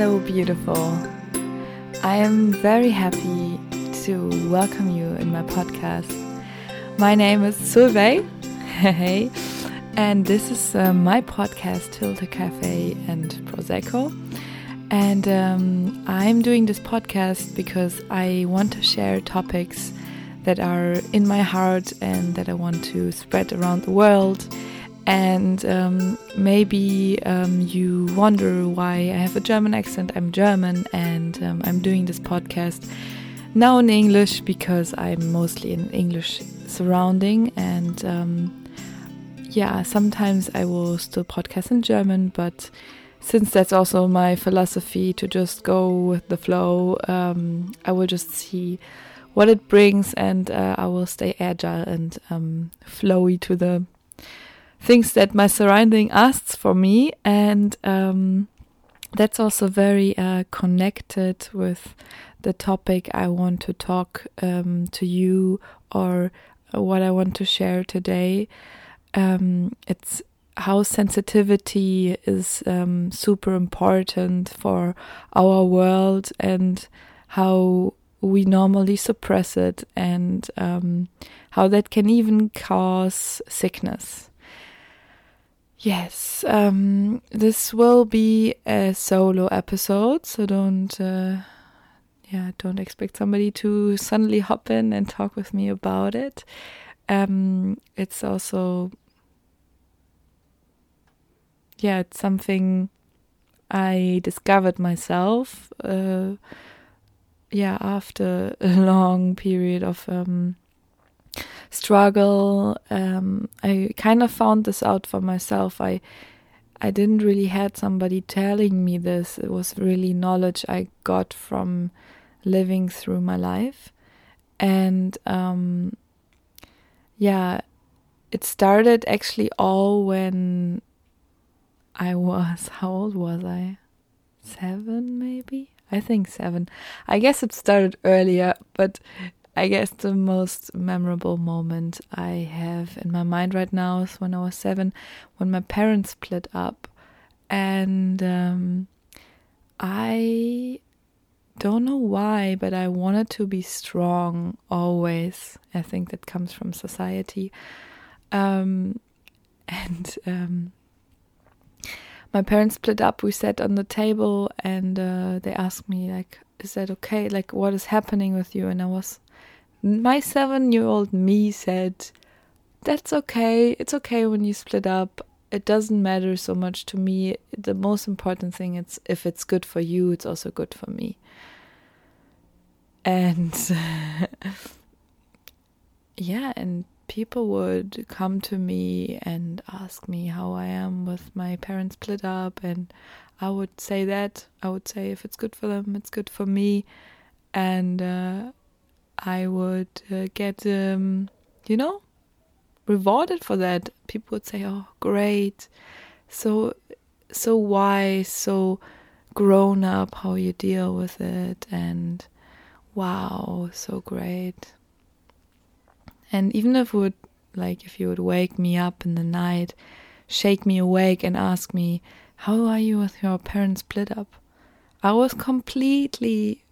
Hello, beautiful. I am very happy to welcome you in my podcast. My name is Solveig, hey, and this is uh, my podcast, Tilta Cafe and Prosecco. And um, I'm doing this podcast because I want to share topics that are in my heart and that I want to spread around the world and um, maybe um, you wonder why I have a German accent. I'm German and um, I'm doing this podcast now in English because I'm mostly in English surrounding. And um, yeah, sometimes I will still podcast in German, but since that's also my philosophy to just go with the flow, um, I will just see what it brings and uh, I will stay agile and um, flowy to the things that my surrounding asks for me, and um, that's also very uh, connected with the topic I want to talk um, to you or what I want to share today. Um, it's how sensitivity is um, super important for our world and how we normally suppress it and um, how that can even cause sickness. Yes, um, this will be a solo episode, so don't, uh, yeah, don't expect somebody to suddenly hop in and talk with me about it. Um, it's also, yeah, it's something I discovered myself. Uh, yeah, after a long period of um, struggle. Um, I kind of found this out for myself. I I didn't really had somebody telling me this. It was really knowledge I got from living through my life, and um, yeah, it started actually all when I was how old was I? Seven, maybe. I think seven. I guess it started earlier, but I guess the most memorable moment I have in my mind right now is when I was seven, when my parents split up, and um, I don't know why, but I wanted to be strong always. I think that comes from society, um, and um, my parents split up. We sat on the table, and uh, they asked me like, "Is that okay? Like, what is happening with you?" And I was my seven year old me said, That's okay. It's okay when you split up. It doesn't matter so much to me. The most important thing is if it's good for you, it's also good for me. And yeah, and people would come to me and ask me how I am with my parents split up and I would say that I would say if it's good for them it's good for me and uh, I would uh, get, um, you know, rewarded for that. People would say, "Oh, great, so so wise, so grown up, how you deal with it," and wow, so great. And even if would like if you would wake me up in the night, shake me awake, and ask me, "How are you with your parents split up?" I was completely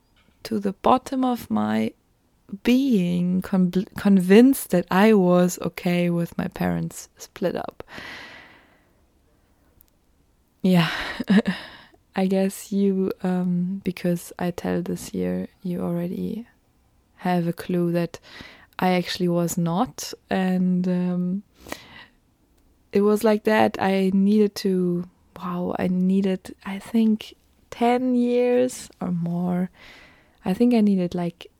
to the bottom of my being con convinced that I was okay with my parents split up. Yeah, I guess you, um, because I tell this year, you already have a clue that I actually was not. And um, it was like that. I needed to, wow, I needed, I think, 10 years or more. I think I needed like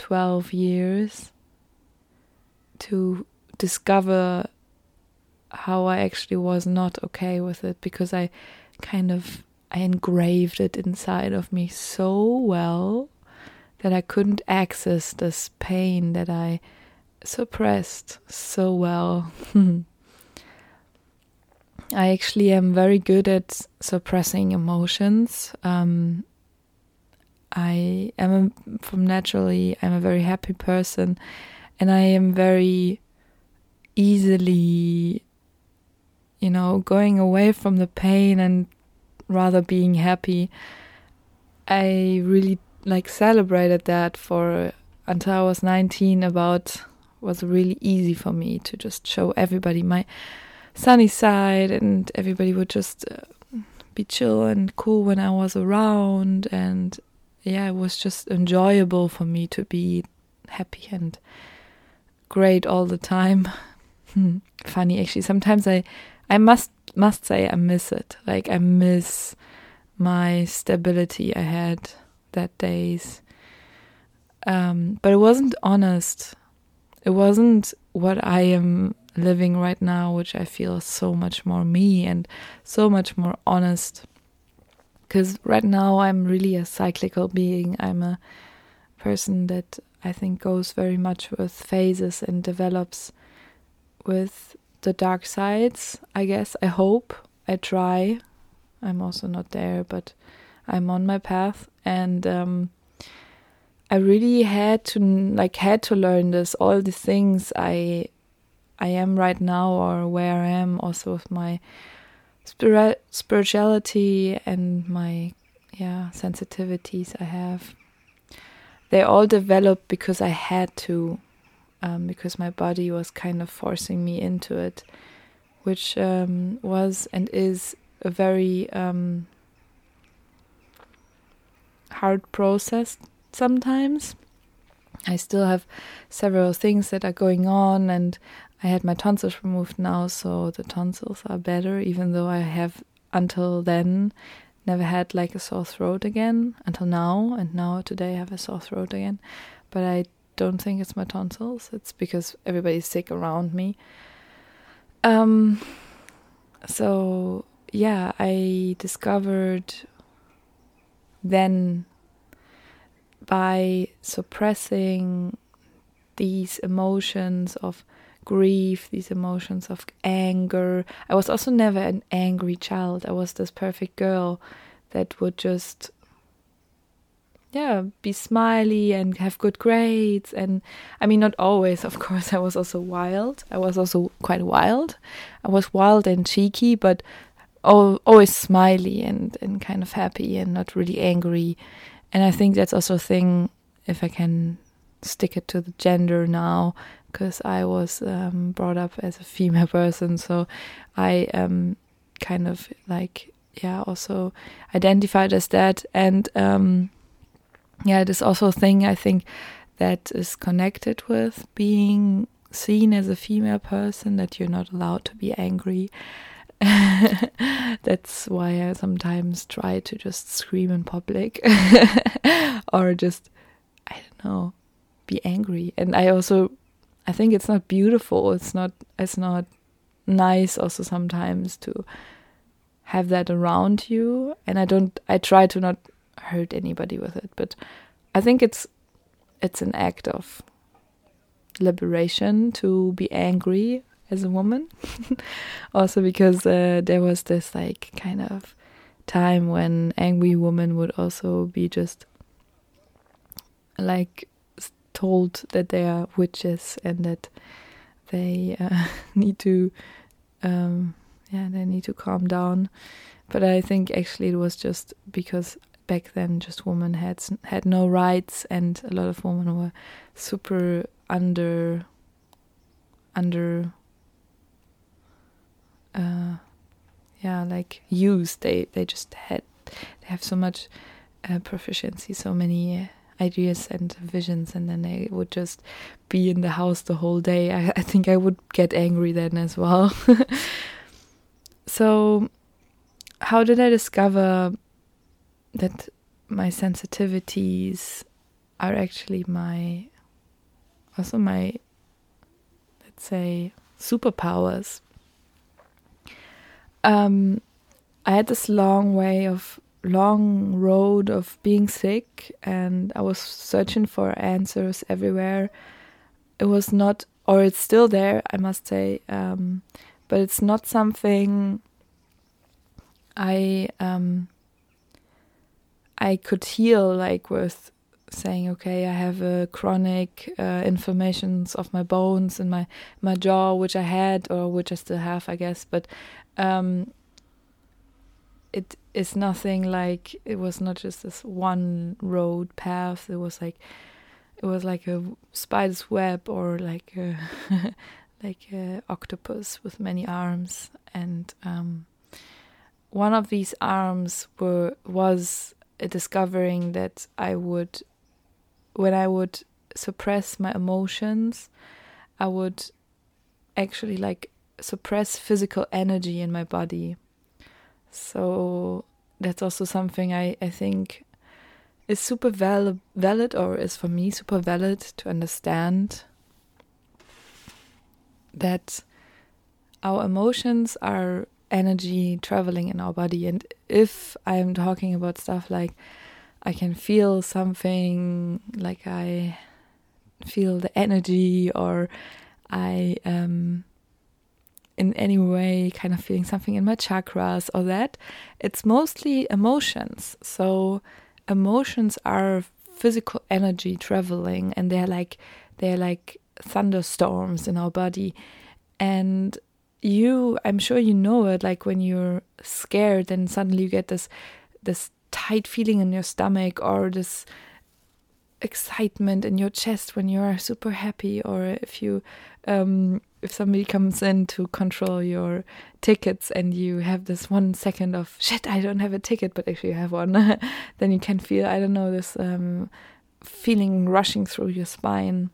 12 years to discover how I actually was not okay with it because I kind of I engraved it inside of me so well that I couldn't access this pain that I suppressed so well. I actually am very good at suppressing emotions. Um, I am a, from naturally I'm a very happy person and I am very easily you know going away from the pain and rather being happy. I really like celebrated that for until I was 19 about was really easy for me to just show everybody my sunny side and everybody would just uh, be chill and cool when I was around and yeah it was just enjoyable for me to be happy and great all the time. Funny actually. Sometimes I I must must say I miss it. Like I miss my stability I had that days. Um, but it wasn't honest. It wasn't what I am living right now, which I feel so much more me and so much more honest. Because right now I'm really a cyclical being. I'm a person that I think goes very much with phases and develops with the dark sides, I guess. I hope. I try. I'm also not there, but I'm on my path. And um, I really had to like had to learn this all the things I I am right now or where I am also with my spiri- spirituality and my yeah sensitivities I have they all developed because I had to um, because my body was kind of forcing me into it which um, was and is a very um, hard process sometimes. I still have several things that are going on, and I had my tonsils removed now, so the tonsils are better, even though I have until then never had like a sore throat again until now, and now today I have a sore throat again. But I don't think it's my tonsils, it's because everybody's sick around me. Um, so yeah, I discovered then by suppressing these emotions of grief, these emotions of anger. I was also never an angry child. I was this perfect girl that would just yeah, be smiley and have good grades and I mean not always, of course. I was also wild. I was also quite wild. I was wild and cheeky, but always smiley and and kind of happy and not really angry and I think that's also a thing if I can stick it to the gender now because I was um, brought up as a female person. So I um kind of like yeah also identified as that. And um yeah it is also thing I think that is connected with being seen as a female person that you're not allowed to be angry. That's why I sometimes try to just scream in public or just, I don't know, be angry. And I also, I think it's not beautiful. It's not, it's not nice also sometimes to have that around you. And I don't, I try to not hurt anybody with it, but I think it's, it's an act of liberation to be angry as a woman. also because uh, there was this like kind of time when angry women would also be just like told that they are witches and that they uh, need to um, yeah they need to calm down. But i think actually it was just because back then just women had had no rights and a lot of women were super under under uh, yeah like used. They they just had they have so much uh, proficiency so many ideas and visions and then I would just be in the house the whole day. I, I think i would get angry then as well. So how did i discover that my sensitivities are actually my also my let's say superpowers? Um, I had this long way of long road of being sick and I was searching for answers everywhere. It was not or it's still there, I must say, um, but it's not something I um, I could heal like with saying, okay, I have a chronic uh, inflammations of my bones in my my jaw, which I had or which I still have, I guess. But um, it is nothing like it was not just this one road path. It was like it was like a spider's web or like a like a octopus with many arms. And um, one of these arms were was discovering that I would when I would suppress my emotions I would actually like suppress physical energy in my body so that's also something I, I think is super val- valid or is for me super valid to understand that our emotions are energy traveling in our body. And if I'm talking about stuff like I can feel something, like I feel the energy, or I um in any way kind of feeling something in my chakras or that, it's mostly emotions. So emotions are physical energy traveling and they're like they're like thunderstorms in our body and you i'm sure you know it like when you're scared and suddenly you get this this tight feeling in your stomach or this excitement in your chest when you're super happy or if you um if somebody comes in to control your tickets and you have this one second of shit i don't have a ticket but actually you have one then you can feel i don't know this um feeling rushing through your spine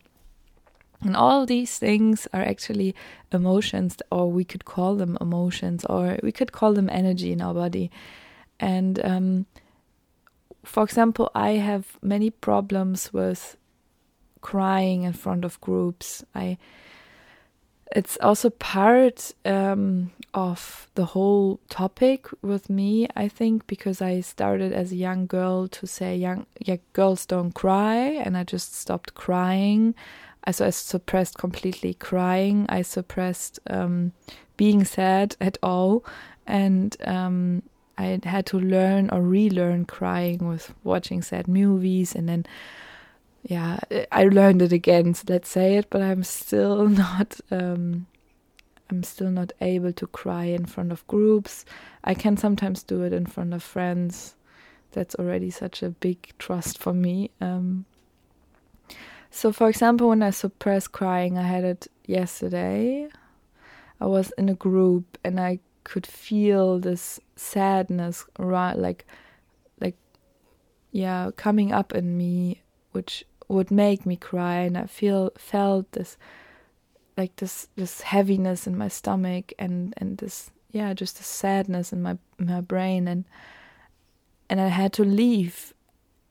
and all these things are actually emotions, or we could call them emotions, or we could call them energy in our body. And um, for example, I have many problems with crying in front of groups. I it's also part um, of the whole topic with me, I think, because I started as a young girl to say young yeah, girls don't cry, and I just stopped crying also I suppressed completely crying. I suppressed um, being sad at all, and um, I had to learn or relearn crying with watching sad movies, and then yeah, I learned it again. So let's say it, but I'm still not. Um, I'm still not able to cry in front of groups. I can sometimes do it in front of friends. That's already such a big trust for me. Um, so, for example, when I suppress crying, I had it yesterday. I was in a group and I could feel this sadness, like, like, yeah, coming up in me, which would make me cry, and I feel felt this, like this, this heaviness in my stomach, and and this, yeah, just a sadness in my my brain, and and I had to leave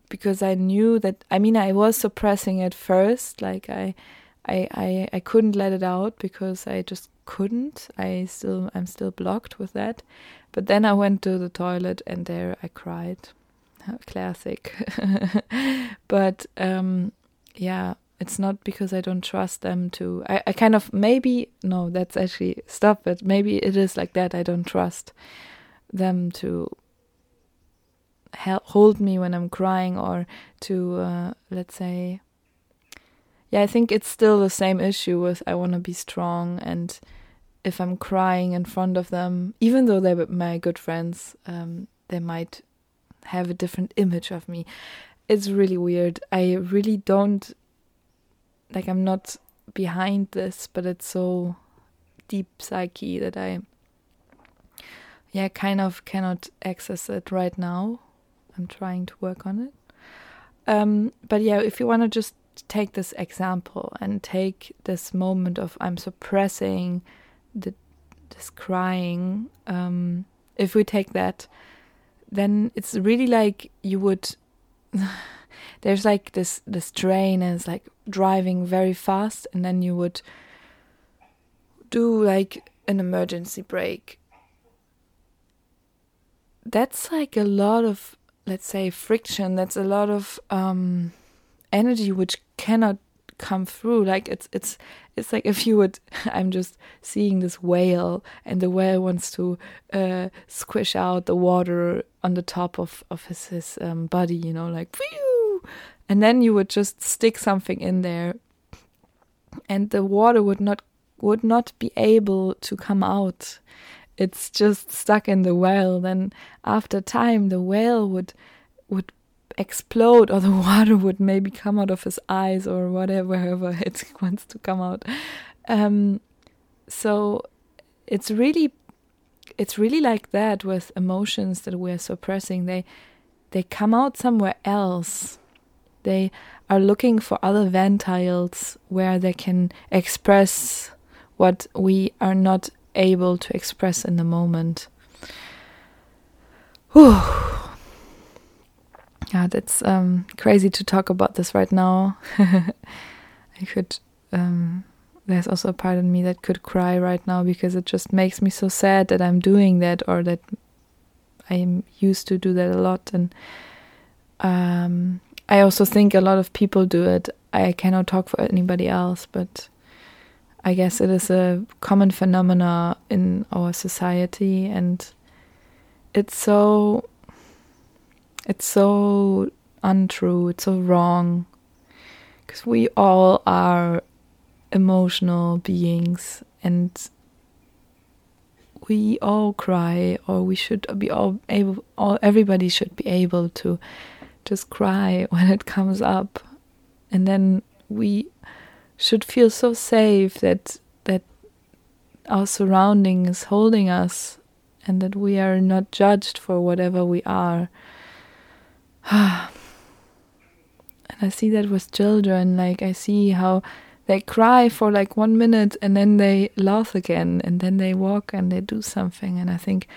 because I knew that I mean I was suppressing it first like I I I, I couldn't let it out because I just couldn't. I still I'm still blocked with that. But then I went to the toilet and there I cried classic. But um yeah it's not because I don't trust them to I, I kind of maybe no that's actually stop it. Maybe it is like that I don't trust them to help hold me when I'm crying or to, uh, let's say, yeah, I think it's still the same issue with I want to be strong and if I'm crying in front of them, even though they're my good friends, um, they might have a different image of me. It's really weird. I really don't like I'm not behind this, but it's so deep psyche that I yeah, kind of cannot access it right now. I'm trying to work on it. Um, but yeah, if you want to just take this example and take this moment of I'm suppressing the this crying, um, if we take that, then it's really like you would. there's like this this train and it's like driving very fast, and then you would do like an emergency brake. That's like a lot of let's say friction that's a lot of um, energy which cannot come through. Like it's it's it's like if you would i'm just seeing this whale and the whale wants to uh, squish out the water on the top of of his his um, body you know like Phew! and then you would just stick something in there and the water would not would not be able to come out. It's just stuck in the whale, then after time the whale would would explode or the water would maybe come out of his eyes or whatever however it wants to come out. Um, so it's really it's really like that with emotions that we're suppressing. They they come out somewhere else. They are looking for other ventiles where they can express what we are not able to express in the moment. Whew. Yeah, that's um, crazy to talk about this right now. I could. Um, there's also a part of me that could cry right now because it just makes me so sad that I'm doing that or that I'm used to do that a lot. And um, I also think a lot of people do it. I cannot talk for anybody else, but I guess it is a common phenomena in our society, and it's so it's so untrue. It's so wrong because we all are emotional beings, and we all cry, or we should be all able. All everybody should be able to just cry when it comes up, and then we should feel so safe that that our surrounding is holding us and that we are not judged for whatever we are. and I see that with children, like I see how they cry for like one minute and then they laugh again and then they walk and they do something and I think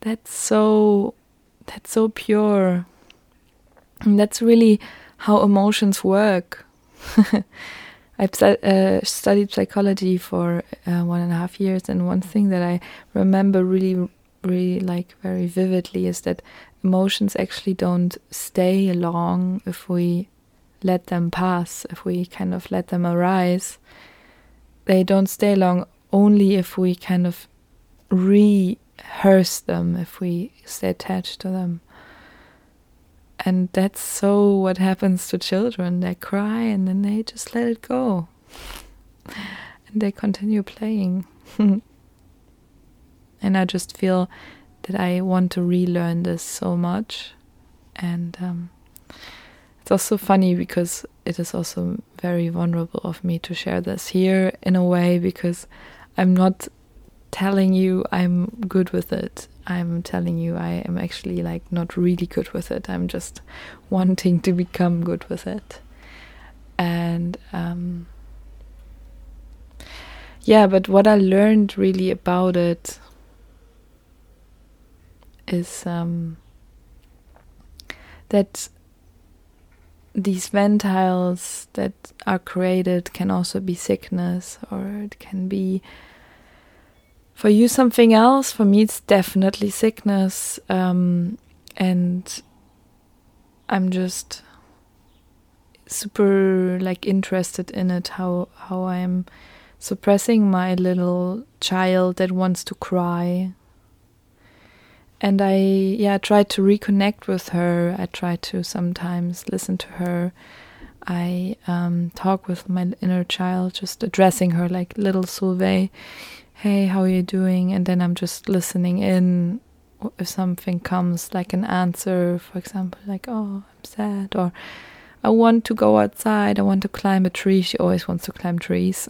that's so that's so pure. And that's really how emotions work. I've uh, studied psychology for uh, one and a half years, and one thing that I remember really, really like very vividly is that emotions actually don't stay long if we let them pass, if we kind of let them arise. They don't stay long only if we kind of rehearse them, if we stay attached to them. And that's so what happens to children. They cry and then they just let it go. And they continue playing. and I just feel that I want to relearn this so much. And um, it's also funny because it is also very vulnerable of me to share this here in a way because I'm not telling you I'm good with it. I'm telling you I am actually like not really good with it. I'm just wanting to become good with it. And um, yeah, but what I learned really about it is um, that these ventiles that are created can also be sickness or it can be for you something else. For me it's definitely sickness um, and i'm just super like interested in it how how i'm suppressing my little child that wants to cry and i yeah try to reconnect with her i try to sometimes listen to her i um, talk with my inner child just addressing her like little Solveig hey, how are you doing? And then I'm just listening in if something comes, like an answer, for example, like, oh, I'm sad, or I want to go outside, I want to climb a tree. She always wants to climb trees.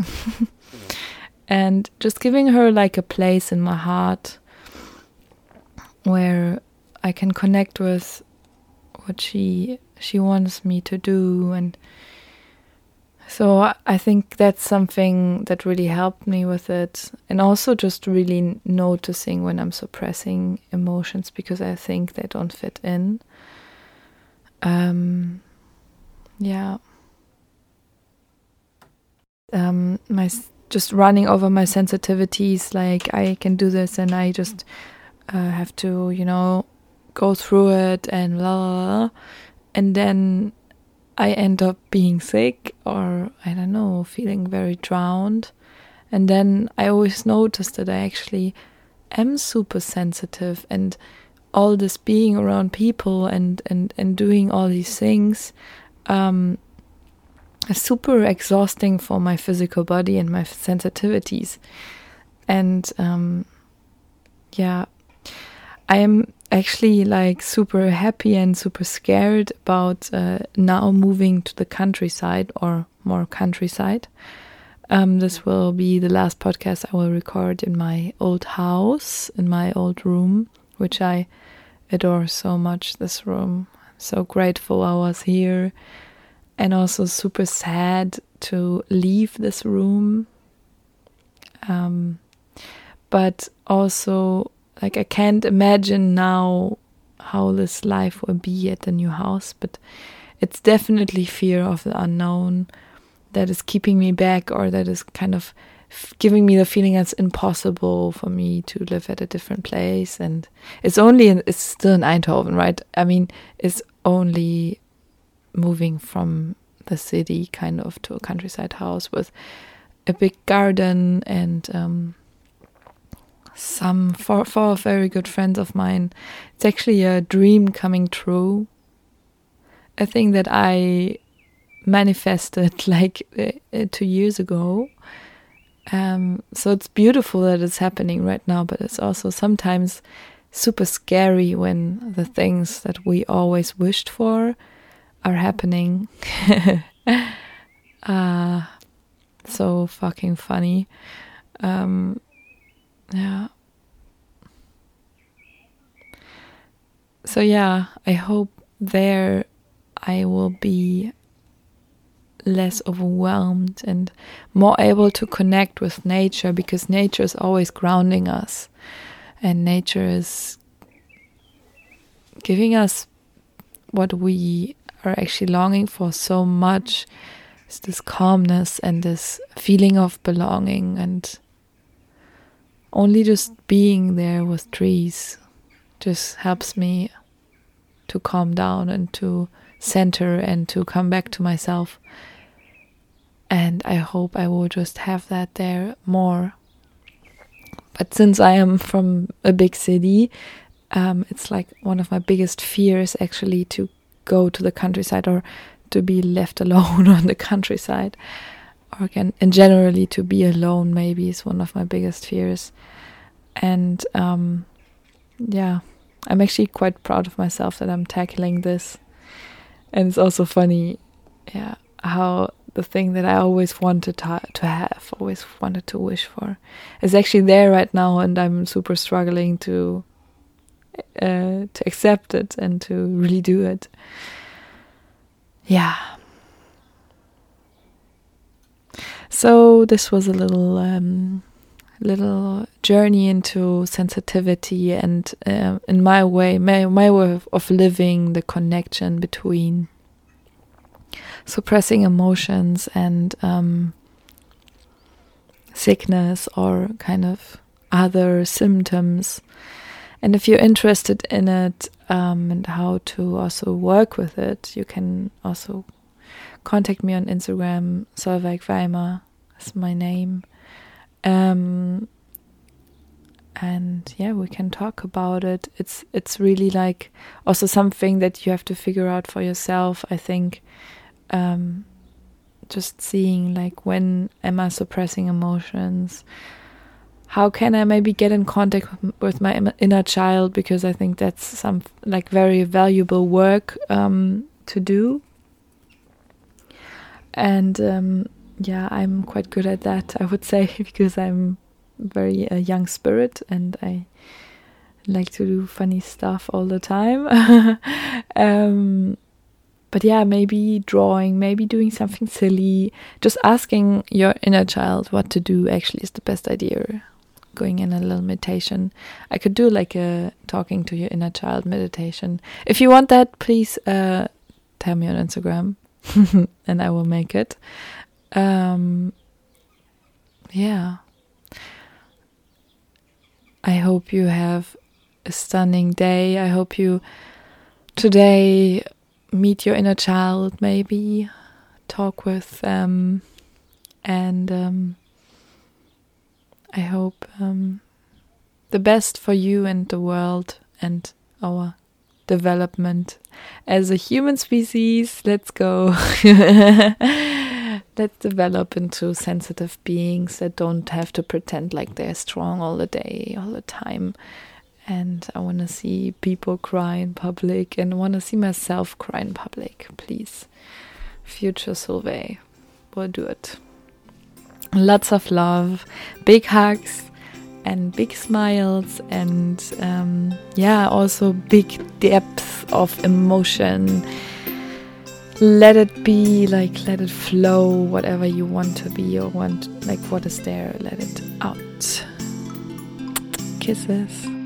and just giving her like a place in my heart where I can connect with what she she wants me to do and so I think that's something that really helped me with it. And also just really noticing when I'm suppressing emotions because I think they don't fit in. Um, yeah. Um, my just running over my sensitivities, like I can do this and I just uh, have to, you know, go through it and blah, blah, blah. And then I end up being sick or I don't know, feeling very drowned. And then I always notice that I actually am super sensitive and all this being around people and, and, and doing all these things um, is super exhausting for my physical body and my sensitivities. And um, yeah, I am actually like super happy and super scared about uh, now moving to the countryside or more countryside. Um, this will be the last podcast I will record in my old house, in my old room, which I adore so much. This room, I'm so grateful I was here, and also super sad to leave this room. Um, but also like I can't imagine now how this life will be at the new house, but it's definitely fear of the unknown that is keeping me back or that is kind of giving me the feeling it's impossible for me to live at a different place. And it's only in, it's still in Eindhoven right? I mean it's only moving from the city kind of to a countryside house with a big garden and um, some four, four very good friends of mine. It's actually a dream coming true. A thing that I manifested like uh, two years ago. Um, so it's beautiful that it's happening right now, but it's also sometimes super scary when the things that we always wished for are happening. uh, so fucking funny. Um, yeah. So, yeah, I hope there I will be less overwhelmed and more able to connect with nature because nature is always grounding us and nature is giving us what we are actually longing for so much is this calmness and this feeling of belonging and only just being there with trees just helps me to calm down and to center and to come back to myself. And I hope I will just have that there more. But since I am from a big city, um, it's like one of my biggest fears actually to go to the countryside or to be left alone on the countryside or again and generally to be alone maybe is one of my biggest fears. And um, yeah i'm actually quite proud of myself that i'm tackling this. And it's also funny yeah how the thing that i always wanted to, to have always wanted to wish for is actually there right now and i'm super struggling to uh, to accept it and to really do it. Yeah so this was a little um, little journey into sensitivity and uh, in my way my, my way of, of living the connection between suppressing emotions and um, sickness or kind of other symptoms. And if you're interested in it um, and how to also work with it you can also contact me on instagram solveig weimer is my name. Um, and yeah we can talk about it. It's it's really like also something that you have to figure out for yourself i think. Um, just seeing like when am i suppressing emotions? How can i maybe get in contact with my inner child? Because i think that's some like very valuable work um, to do and um, yeah, I'm quite good at that, I would say, because I'm very a young spirit and I like to do funny stuff all the time. um, but yeah, maybe drawing, maybe doing something silly, just asking your inner child what to do actually is the best idea. Going in a little meditation. I could do like a talking to your inner child meditation. If you want that, please uh, tell me on Instagram and I will make it. Um, yeah. I hope you have a stunning day. I hope you today meet your inner child, maybe talk with them, and um, I hope um, the best for you and the world and our development as a human species. Let's go. let's develop into sensitive beings that don't have to pretend like they're strong all the day, all the time. And I want to see people cry in public and want to see myself cry in public. Please, future Solveig, we'll do it. Lots of love, big hugs, and big smiles, and um, yeah, also big depth of emotion. Let it be like let it flow whatever you want to be or want like what is there let it out. Kisses